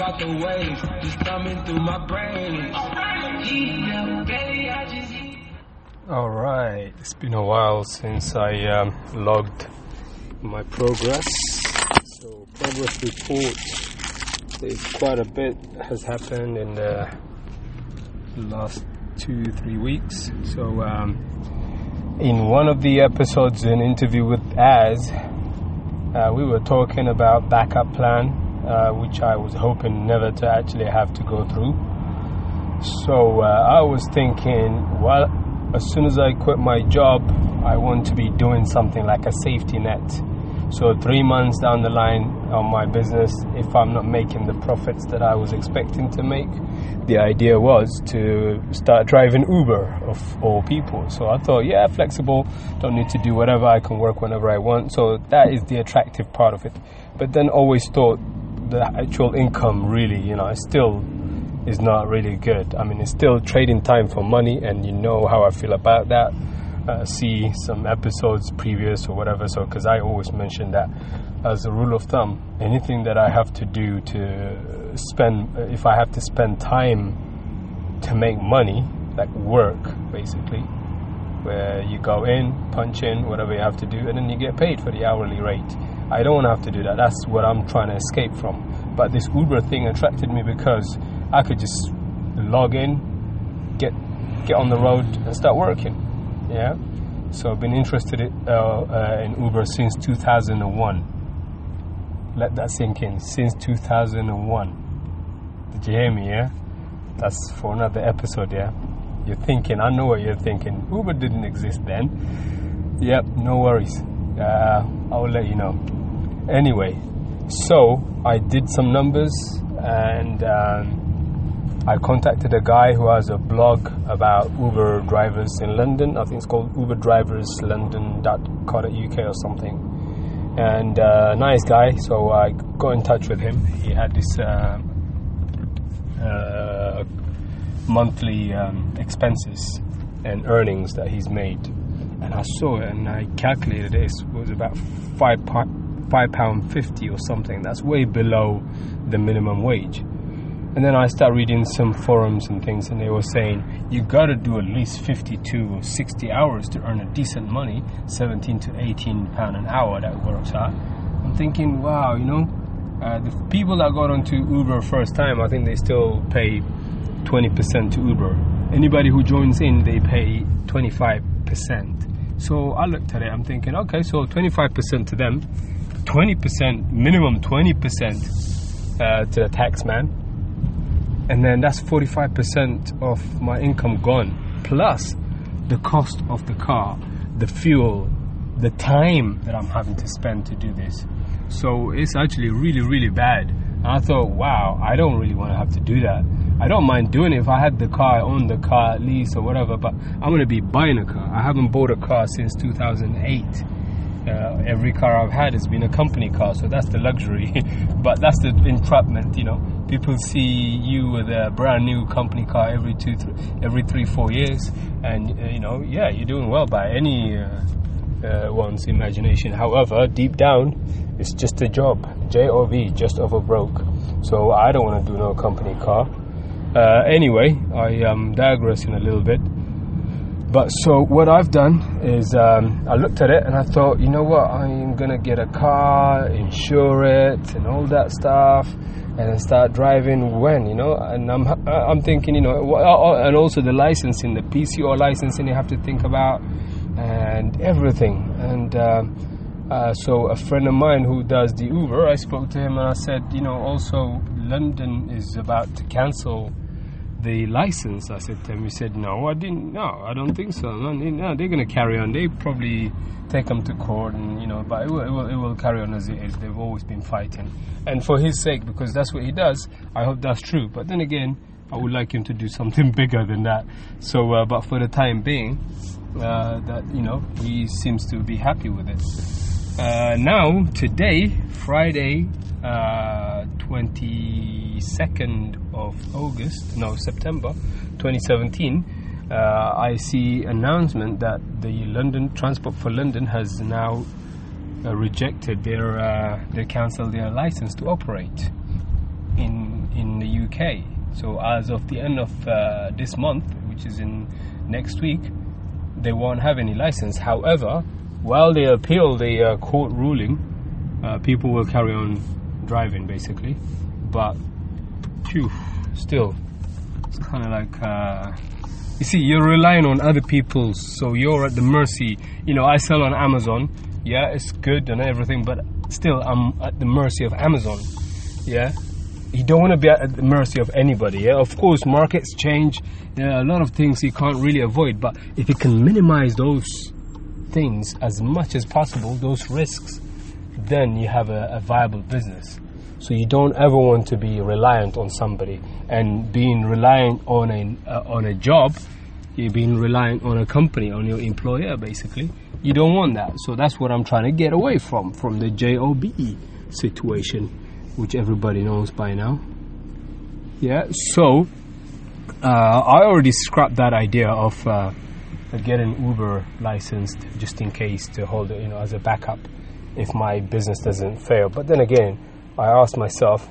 out the waves, just thumbing through my brain. All right, it's been a while since I um, logged my progress. So progress report. There's quite a bit has happened in the last two three weeks. So um, in one of the episodes, an interview with Az, uh, we were talking about backup plan, uh, which I was hoping never to actually have to go through. So uh, I was thinking, well, as soon as I quit my job, I want to be doing something like a safety net. So three months down the line on my business, if I'm not making the profits that I was expecting to make, the idea was to start driving Uber of all people. So I thought, yeah, flexible, don't need to do whatever, I can work whenever I want. So that is the attractive part of it. But then always thought the actual income really, you know, still is not really good. I mean, it's still trading time for money, and you know how I feel about that. Uh, see some episodes previous or whatever. So, because I always mention that as a rule of thumb, anything that I have to do to spend, if I have to spend time to make money, like work basically, where you go in, punch in, whatever you have to do, and then you get paid for the hourly rate. I don't have to do that. That's what I'm trying to escape from. But this Uber thing attracted me because I could just log in, get get on the road, and start working. Yeah. So I've been interested in, uh, uh, in Uber since 2001. Let that sink in. Since 2001. Did you hear me? Yeah. That's for another episode. Yeah. You're thinking. I know what you're thinking. Uber didn't exist then. Yep. No worries. Uh, I will let you know. Anyway, so I did some numbers and. Um, I contacted a guy who has a blog about Uber drivers in London. I think it's called uberdriverslondon.co.uk or something. And uh, nice guy, so I got in touch with him. He had this uh, uh, monthly um, expenses and earnings that he's made. And I saw it and I calculated it. It was about five, five pound fifty or something. That's way below the minimum wage. And then I start reading some forums and things, and they were saying you got to do at least 52 or 60 hours to earn a decent money, 17 to 18 pound an hour that works out. I'm thinking, wow, you know, uh, the people that got onto Uber first time, I think they still pay 20% to Uber. Anybody who joins in, they pay 25%. So I looked at it, I'm thinking, okay, so 25% to them, 20%, minimum 20% uh, to the tax man. And then that's 45% of my income gone plus the cost of the car the fuel the time that i'm having to spend to do this. So it's actually really really bad. And i thought wow i don't really want to have to do that. I don't mind doing it if i had the car i own the car at least or whatever but i'm going to be buying a car. I haven't bought a car since 2008 uh, every car I've had has been a company car, so that's the luxury. but that's the entrapment, you know. People see you with a brand new company car every two, th- every three, four years, and uh, you know, yeah, you're doing well by any uh, uh one's imagination. However, deep down, it's just a job. J O B, just over broke. So I don't want to do no company car. Uh, anyway, I am digressing a little bit. But so what I've done is um, I looked at it and I thought, you know what, I'm gonna get a car, insure it, and all that stuff, and then start driving when, you know. And I'm I'm thinking, you know, and also the licensing, the PCO licensing, you have to think about, and everything. And uh, uh, so a friend of mine who does the Uber, I spoke to him and I said, you know, also London is about to cancel the license? I said to him. He said, No, I didn't. No, I don't think so. No, they're going to carry on. They probably take them to court, and you know, but it will, it will, it will carry on as it is. They've always been fighting, and for his sake, because that's what he does. I hope that's true. But then again, I would like him to do something bigger than that. So, uh, but for the time being, uh, that you know, he seems to be happy with it. Uh, now, today, Friday, uh, 22nd of August, no, September 2017, uh, I see announcement that the London Transport for London has now uh, rejected their, uh, they cancelled their license to operate in in the UK. So as of the end of uh, this month, which is in next week, they won't have any license. However, while they appeal the uh, court ruling, uh, people will carry on driving basically. But, phew, still, it's kind of like uh, you see, you're relying on other people, so you're at the mercy. You know, I sell on Amazon. Yeah, it's good and everything, but still, I'm at the mercy of Amazon. Yeah, you don't want to be at the mercy of anybody. Yeah, of course, markets change. There are a lot of things you can't really avoid, but if you can minimize those things as much as possible, those risks, then you have a, a viable business. So you don't ever want to be reliant on somebody, and being reliant on a uh, on a job, you're being reliant on a company, on your employer, basically. You don't want that. So that's what I'm trying to get away from, from the job situation, which everybody knows by now. Yeah. So uh, I already scrapped that idea of uh, getting Uber licensed just in case to hold it, you know, as a backup if my business doesn't fail. But then again I asked myself,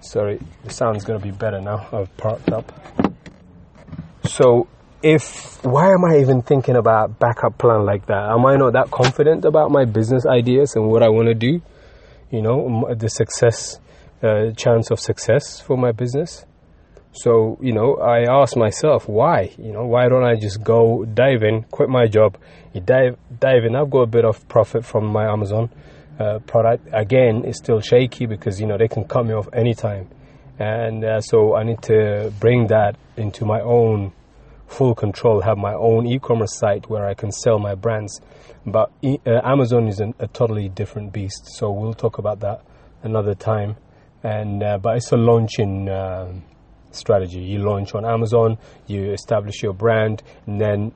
sorry, the sound's going to be better now. I've parked up. So, if why am I even thinking about backup plan like that? Am I not that confident about my business ideas and what I want to do? You know, the success, uh, chance of success for my business. So, you know, I asked myself, why? You know, why don't I just go dive in, quit my job, dive dive in. I've got a bit of profit from my Amazon uh, product again is still shaky because you know they can cut me off anytime, and uh, so I need to bring that into my own full control. Have my own e-commerce site where I can sell my brands. But e- uh, Amazon is an, a totally different beast, so we'll talk about that another time. And uh, but it's a launching um, strategy. You launch on Amazon, you establish your brand, and then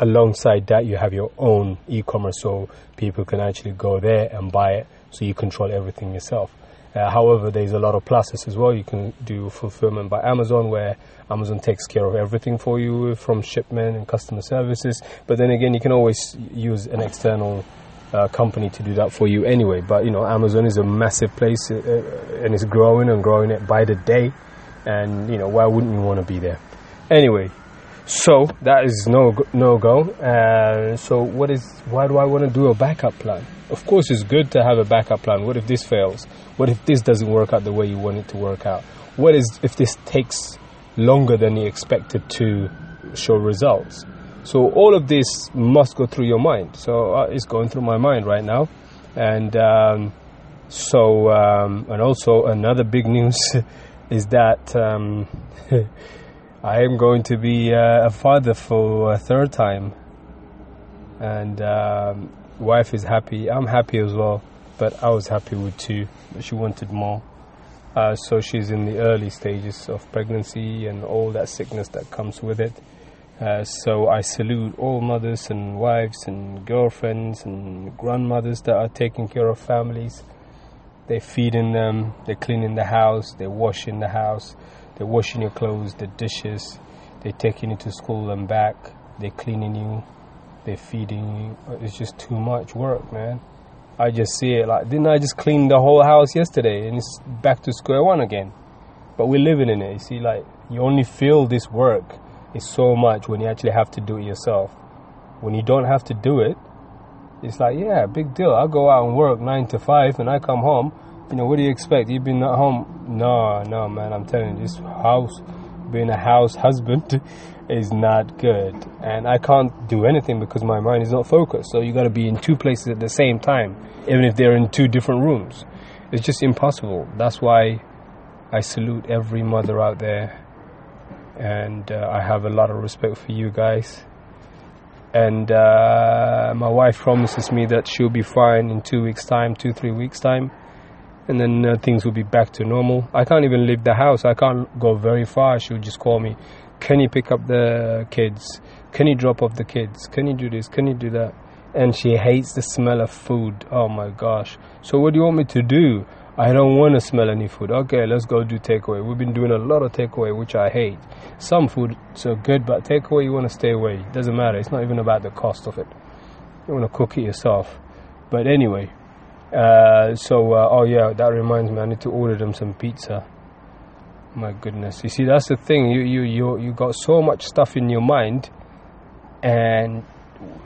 alongside that you have your own e-commerce so people can actually go there and buy it so you control everything yourself. Uh, however there's a lot of pluses as well. You can do fulfillment by amazon where amazon takes care of everything for you from shipment and customer services. But then again you can always use an external uh, company to do that for you anyway. But you know amazon is a massive place uh, uh and it's growing and growing it by the day. And you know why wouldn't you want to be there? Anyway so that is no no go. Uh, so what is why do I want to do a backup plan? Of course, it's good to have a backup plan. What if this fails? What if this doesn't work out the way you want it to work out? What is if this takes longer than you expected to show results? So all of this must go through your mind. So uh, it's going through my mind right now, and um, so um, and also another big news is that. Um, I am going to be uh, a father for a third time, and um, wife is happy. I'm happy as well, but I was happy with two. She wanted more, uh, so she's in the early stages of pregnancy and all that sickness that comes with it. Uh, so I salute all mothers and wives and girlfriends and grandmothers that are taking care of families. They're feeding them, they're cleaning the house, they're washing the house they're washing your clothes, the dishes, they're taking you to school and back, they're cleaning you, they're feeding you. It's just too much work, man. I just see it like, didn't I just clean the whole house yesterday and it's back to square one again? But we're living in it. You see, like, you only feel this work is so much when you actually have to do it yourself. When you don't have to do it, it's like, yeah, big deal. I go out and work nine to five and I come home you know, what do you expect? You've been at home. No, no, man, I'm telling you, this house, being a house husband is not good. And I can't do anything because my mind is not focused. So you got to be in two places at the same time, even if they're in two different rooms. It's just impossible. That's why I salute every mother out there. And uh, I have a lot of respect for you guys. And uh, my wife promises me that she'll be fine in two weeks' time, two, three weeks' time and then uh, things will be back to normal. I can't even leave the house. I can't go very far. She'll just call me. Can you pick up the kids? Can you drop off the kids? Can you do this? Can you do that? And she hates the smell of food. Oh my gosh. So what do you want me to do? I don't want to smell any food. Okay, let's go do takeaway. We've been doing a lot of takeaway, which I hate. Some food so good, but takeaway you want to stay away. It doesn't matter. It's not even about the cost of it. You want to cook it yourself. But anyway, Uh, so, uh, oh yeah, that reminds me. I need to order them some pizza. My goodness, you see, that's the thing. You you you you got so much stuff in your mind, and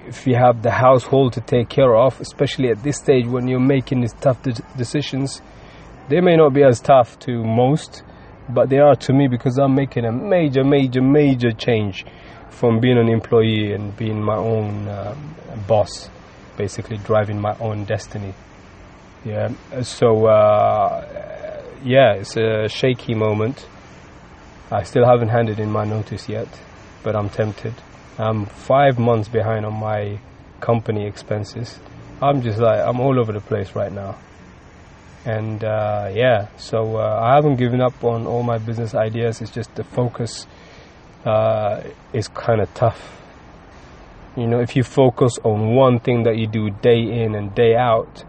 if you have the household to take care of, especially at this stage when you're making these tough de- decisions, they may not be as tough to most, but they are to me because I'm making a major, major, major change from being an employee and being my own um, boss, basically driving my own destiny. Yeah, so uh, yeah, it's a shaky moment. I still haven't handed in my notice yet, but I'm tempted. I'm five months behind on my company expenses. I'm just like I'm all over the place right now, and uh, yeah, so uh, I haven't given up on all my business ideas. It's just the focus uh, is kind of tough. You know, if you focus on one thing that you do day in and day out,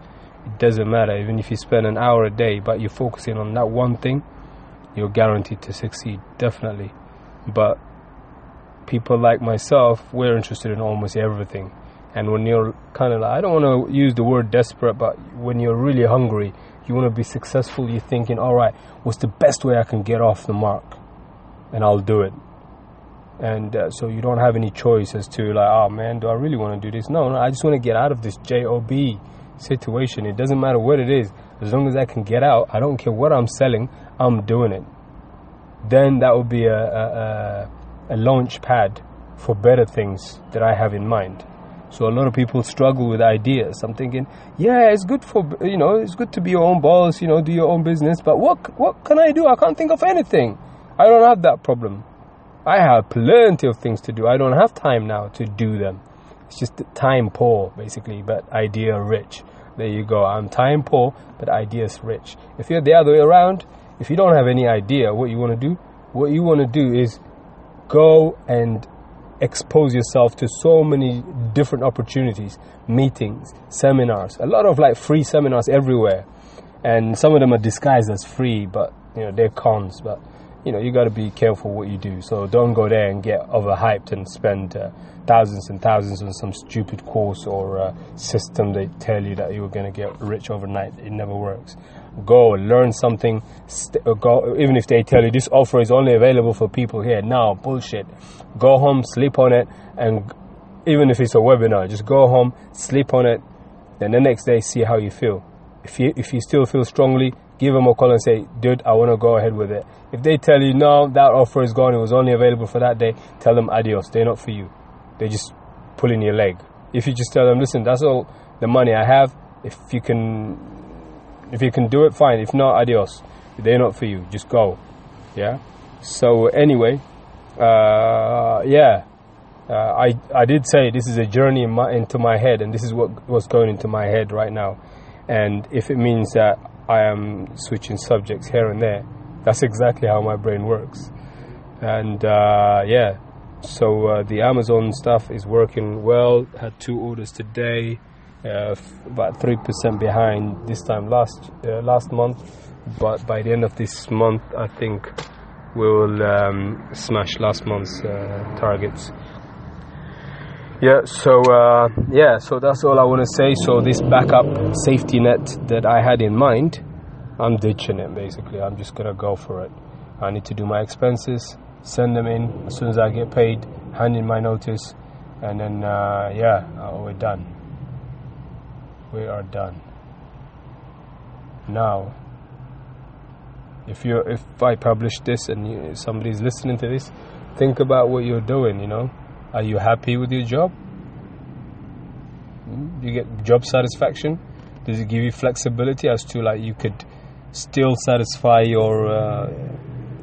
it doesn't matter. Even if you spend an hour a day, but you're focusing on that one thing, you're guaranteed to succeed, definitely. But people like myself, we're interested in almost everything. And when you're kind of like, I don't want to use the word desperate, but when you're really hungry, you want to be successful, you're thinking, all right, what's the best way I can get off the mark? And I'll do it. And uh, so you don't have any choice as to, like, oh man, do I really want to do this? No, no, I just want to get out of this JOB situation. It doesn't matter what it is. As long as I can get out, I don't care what I'm selling, I'm doing it. Then that would be a, a, a, a launch pad for better things that I have in mind. So a lot of people struggle with ideas. I'm thinking, yeah, it's good for you know, it's good to be your own boss, you know, do your own business. But what what can I do? I can't think of anything. I don't have that problem. I have plenty of things to do. I don't have time now to do them. It's just time poor, basically, but idea rich. There you go. I'm time poor, but ideas rich. If you're the other way around, if you don't have any idea what you want to do, what you want to do is go and expose yourself to so many different opportunities, meetings, seminars, a lot of like free seminars everywhere. And some of them are disguised as free, but you know, they're cons, but you know, you got to be careful what you do. So don't go there and get overhyped and spend uh, thousands and thousands on some stupid course or uh, system they tell you that you're going to get rich overnight. It never works. Go learn something. St- uh, go even if they tell you this offer is only available for people here. Now bullshit. Go home, sleep on it, and even if it's a webinar, just go home, sleep on it, then the next day see how you feel. If you if you still feel strongly, give them a call and say, dude, I want to go ahead with it. If they tell you, no, that offer is gone, it was only available for that day, tell them adios. They're not for you. They're just pulling your leg. If you just tell them, listen, that's all the money I have. If you can, if you can do it, fine. If not, adios. They're not for you. Just go. Yeah. So anyway, uh, yeah. Uh, I I did say this is a journey in my, into my head, and this is what what's going into my head right now. And if it means that I am switching subjects here and there. That's exactly how my brain works. And uh, yeah, so uh, the Amazon stuff is working well. Had two orders today, uh, about three percent behind this time last uh, last month. But by the end of this month, I think we will um, smash last month's uh, targets. Yeah, so uh, yeah, so that's all I want to say. So this backup safety net that I had in mind, I'm ditching it. Basically, I'm just gonna go for it. I need to do my expenses, send them in as soon as I get paid, hand in my notice, and then uh, yeah, uh, we're done. We are done. Now, if you if I publish this and you, somebody's listening to this, think about what you're doing. You know are you happy with your job? Do you get job satisfaction? Does it give you flexibility as to like you could still satisfy your uh,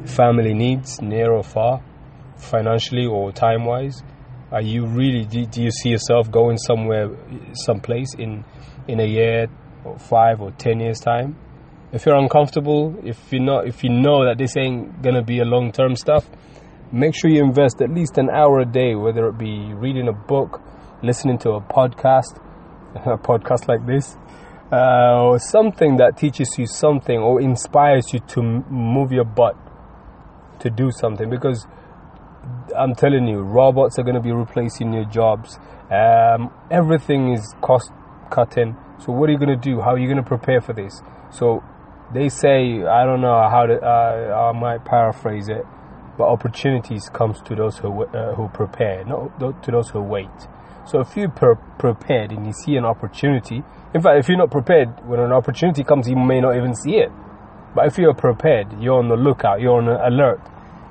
family needs near or far, financially or time wise? Are you really do, you see yourself going somewhere, someplace in in a year or five or ten years time? If you're uncomfortable, if you know if you know that this ain't gonna be a long term stuff, make sure you invest at least an hour a day, whether it be reading a book, listening to a podcast, a podcast like this, uh, or something that teaches you something or inspires you to move your butt to do something. Because I'm telling you, robots are going to be replacing your jobs. Um, everything is cost cutting. So what are you going to do? How are you going to prepare for this? So they say, I don't know how to, uh, I might paraphrase it, but opportunities comes to those who, uh, who prepare, not to those who wait. So if you're pre- prepared and you see an opportunity, in fact, if you're not prepared, when an opportunity comes, you may not even see it. But if you're prepared, you're on the lookout, you're on alert,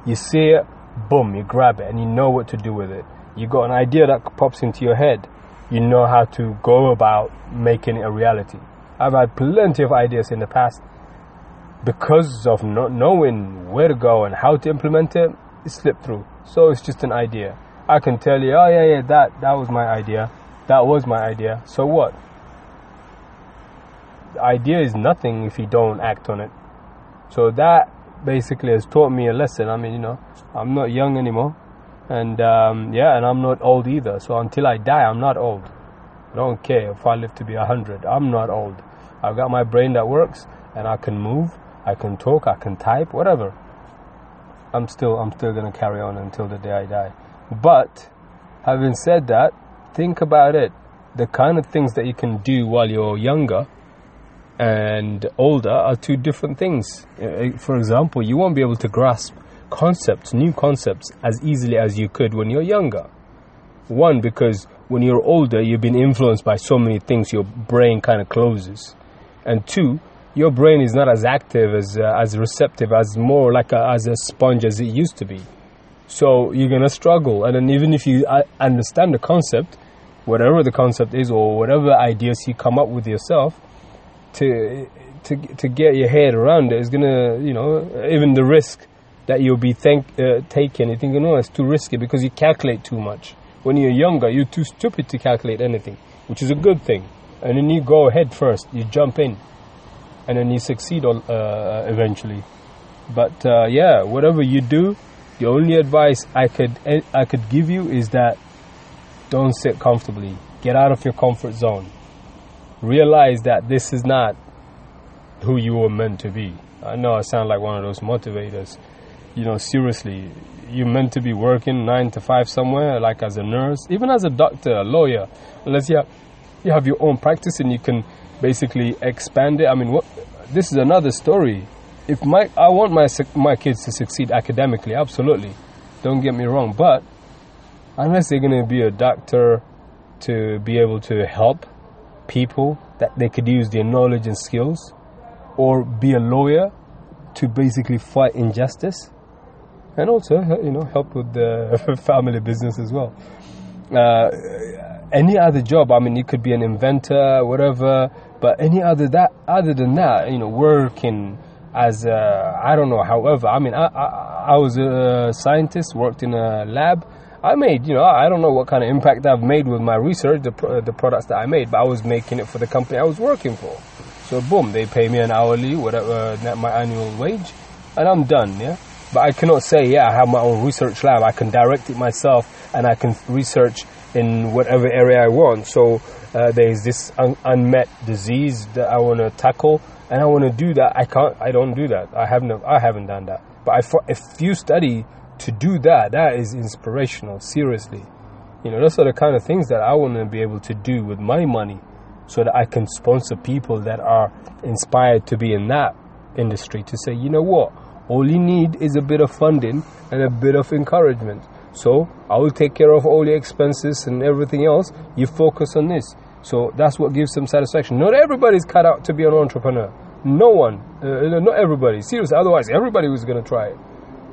you see it, boom, you grab it and you know what to do with it. You got an idea that pops into your head, you know how to go about making it a reality. I've had plenty of ideas in the past because of not knowing where to go and how to implement it, it slipped through. So it's just an idea. I can tell you, oh yeah, yeah, that that was my idea. That was my idea. So what? The idea is nothing if you don't act on it. So that basically has taught me a lesson. I mean, you know, I'm not young anymore, and um, yeah, and I'm not old either. So until I die, I'm not old. I don't care if I live to be a hundred. I'm not old. I've got my brain that works, and I can move, I can talk, I can type, whatever. I'm still, I'm still gonna carry on until the day I die. But having said that, think about it. The kind of things that you can do while you're younger and older are two different things. Uh, for example, you won't be able to grasp concepts, new concepts, as easily as you could when you're younger. One, because when you're older, you've been influenced by so many things, your brain kind of closes. And two, your brain is not as active, as, uh, as receptive, as more like a, as a sponge as it used to be. So you're gonna struggle, and then even if you uh, understand the concept, whatever the concept is, or whatever ideas you come up with yourself, to to to get your head around it is gonna, you know, even the risk that you'll be think, uh, taking, you think, no, it's too risky because you calculate too much. When you're younger, you're too stupid to calculate anything, which is a good thing. And then you go ahead first, you jump in, and then you succeed uh, eventually. But uh, yeah, whatever you do, the only advice I could I could give you is that don't sit comfortably. Get out of your comfort zone. Realize that this is not who you were meant to be. I know I sound like one of those motivators. You know, seriously, you're meant to be working nine to five somewhere, like as a nurse, even as a doctor, a lawyer. Unless you have, you have your own practice and you can basically expand it. I mean, what, this is another story if my I want my my kids to succeed academically, absolutely. Don't get me wrong, but unless they're going to be a doctor to be able to help people that they could use their knowledge and skills or be a lawyer to basically fight injustice and also you know help with the family business as well uh, any other job i mean you could be an inventor whatever but any other that other than that you know working as uh, I don't know. However, I mean, I, I, I was a scientist, worked in a lab. I made, you know, I don't know what kind of impact I've made with my research, the, the products that I made, but I was making it for the company I was working for. So boom, they pay me an hourly, whatever, my annual wage, and I'm done. Yeah, but I cannot say, yeah, I have my own research lab. I can direct it myself, and I can research in whatever area I want. So uh, there is this un- unmet disease that I want to tackle and I want to do that. I can't. I don't do that. I haven't. I haven't done that. But if you study to do that, that is inspirational. Seriously, you know, those are the kind of things that I want to be able to do with my money, so that I can sponsor people that are inspired to be in that industry. To say, you know what, all you need is a bit of funding and a bit of encouragement. So I will take care of all your expenses and everything else. You focus on this. So that's what gives them satisfaction. Not everybody's cut out to be an entrepreneur. No one, uh, not everybody. Seriously, otherwise everybody was going to try it.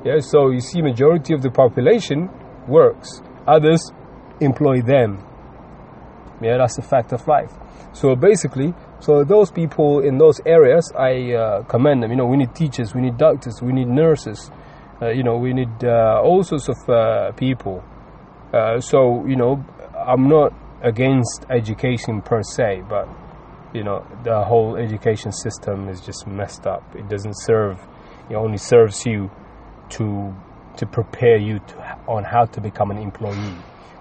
Yeah. So you see, majority of the population works. Others employ them. Yeah, that's a fact of life. So basically, so those people in those areas, I uh, commend them. You know, we need teachers, we need doctors, we need nurses. Uh, you know, we need uh, all sorts of uh, people. So you know, I'm not against education per se, but you know the whole education system is just messed up. It doesn't serve. It only serves you to to prepare you to, on how to become an employee.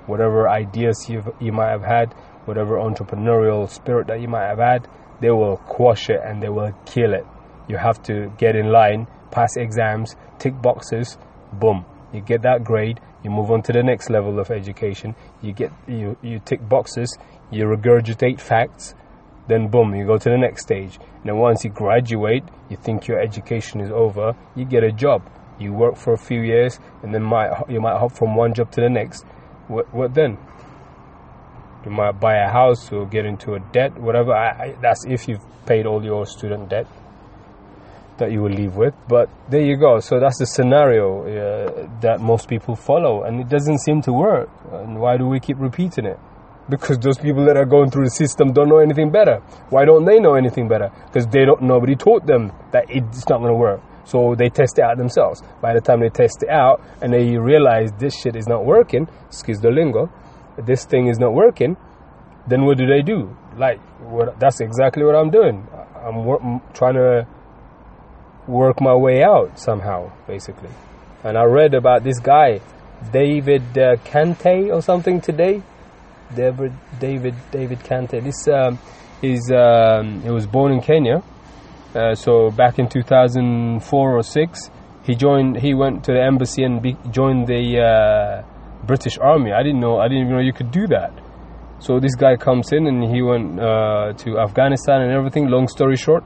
Whatever ideas you you might have had, whatever entrepreneurial spirit that you might have had, they will quash it and they will kill it. You have to get in line, pass exams, tick boxes, boom. You get that grade, you move on to the next level of education. You get you you tick boxes, you regurgitate facts, Then boom, you go to the next stage. And then once you graduate, you think your education is over, you get a job. You work for a few years, and then might you might hop from one job to the next. What what then? You might buy a house or get into a debt, whatever. I, I, that's if you've paid all your student debt that you will leave with. But there you go. So that's the scenario uh, that most people follow, and it doesn't seem to work. And why do we keep repeating it? Because those people that are going through the system don't know anything better. Why don't they know anything better? Because they don't. Nobody taught them that it's not going to work. So they test it out themselves. By the time they test it out and they realize this shit is not working, excuse the lingo, this thing is not working, then what do they do? Like, what, that's exactly what I'm doing. I'm, I'm trying to work my way out somehow, basically. And I read about this guy, David uh, Kante or something today. David David David Kante. This um, is um, he was born in Kenya. Uh, so back in 2004 or six, he joined. He went to the embassy and be, joined the uh, British Army. I didn't know. I didn't even know you could do that. So this guy comes in and he went uh, to Afghanistan and everything. Long story short,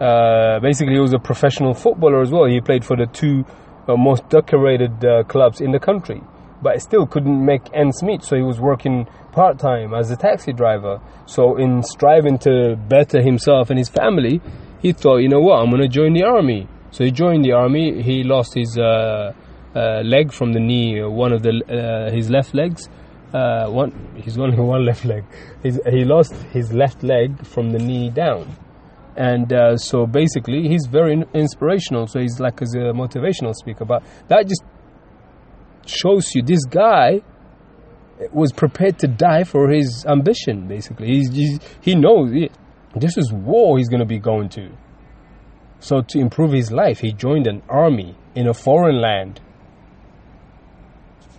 uh, basically he was a professional footballer as well. He played for the two uh, most decorated uh, clubs in the country, but still couldn't make ends meet. So he was working part time as a taxi driver. So in striving to better himself and his family, he thought, you know what, I'm going to join the army. So he joined the army. He lost his uh, uh, leg from the knee, one of the his left legs uh, one he's only one left leg. He's, he lost his left leg from the knee down, and uh, so basically he's very inspirational. So he's like as a motivational speaker, but that just shows you this guy was prepared to die for his ambition. Basically, he's, he's he knows he, this is war he's going to be going to. So to improve his life, he joined an army in a foreign land.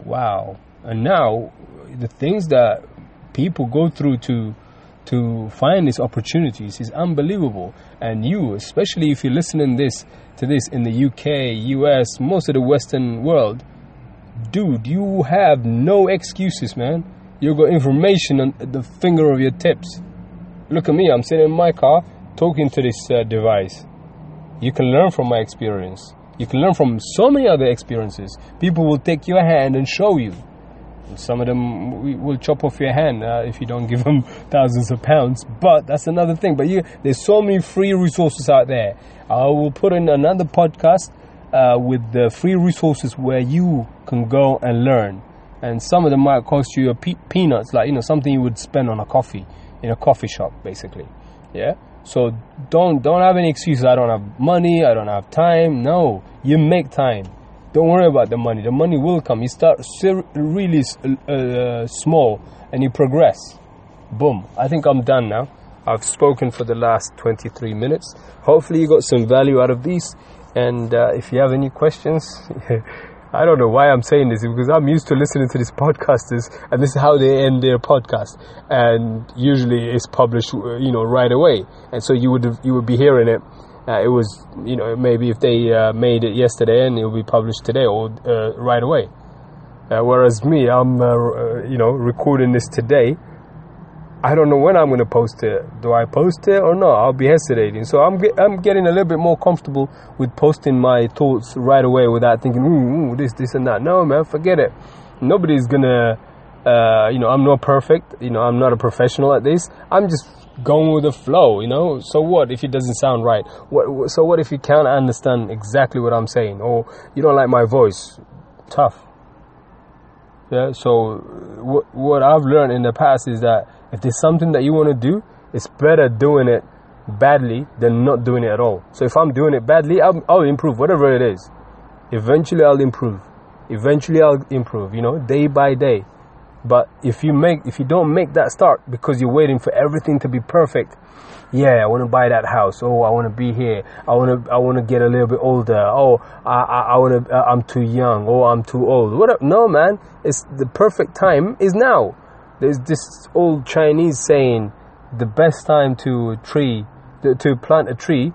Wow. And now the things that people go through to to find these opportunities is unbelievable. And you, especially if you're listening this to this in the UK, US, most of the Western world, dude, you have no excuses, man. You've got information on the finger of your tips. Look at me, I'm sitting in my car talking to this uh, device. You can learn from my experience. You can learn from so many other experiences. People will take your hand and show you. Some of them will chop off your hand uh, if you don't give them thousands of pounds. But that's another thing. But you, there's so many free resources out there. I will put in another podcast uh, with the free resources where you can go and learn. And some of them might cost you a pe- peanuts, like you know something you would spend on a coffee in a coffee shop, basically. Yeah. So don't don't have any excuses. I don't have money. I don't have time. No, you make time. Don't worry about the money. The money will come. You start really uh, small and you progress. Boom. I think I'm done now. I've spoken for the last 23 minutes. Hopefully, you got some value out of these. And uh, if you have any questions, I don't know why I'm saying this because I'm used to listening to these podcasters, and this is how they end their podcast. And usually, it's published, uh, you know, right away. And so you would you would be hearing it uh, it was, you know, maybe if they uh, made it yesterday and it will be published today or uh, right away. Uh, whereas me, I'm, uh, uh, you know, recording this today. I don't know when I'm going to post it. Do I post it or not? I'll be hesitating. So I'm I'm getting a little bit more comfortable with posting my thoughts right away without thinking, ooh, ooh this, this, and that. No, man, forget it. Nobody's gonna, you know, I'm not perfect. You know, I'm not a professional at this. I'm just going with the flow, you know. So what if it doesn't sound right? What, so what if you can't understand exactly what I'm saying, or you don't like my voice? Tough. Yeah. So what what I've learned in the past is that if there's something that you want to do, it's better doing it badly than not doing it at all. So if I'm doing it badly, I'll, I'll improve whatever it is. Eventually, I'll improve. Eventually, I'll improve. You know, day by day. But if you make, if you don't make that start because you're waiting for everything to be perfect, yeah, I want to buy that house. Oh, I want to be here. I want to, I want to get a little bit older. Oh, I, I, I want to, uh, I'm too young. Oh, I'm too old. What? No, man. It's the perfect time is now. There's this old Chinese saying, the best time to tree, to plant a tree,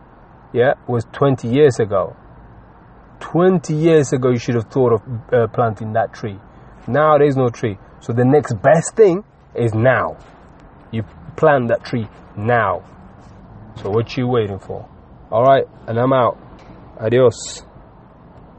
yeah, was 20 years ago. 20 years ago, you should have thought of uh, planting that tree. Now there's no tree. So the next best thing is now. You plant that tree now. So what you waiting for? All right, and I'm out. Adios.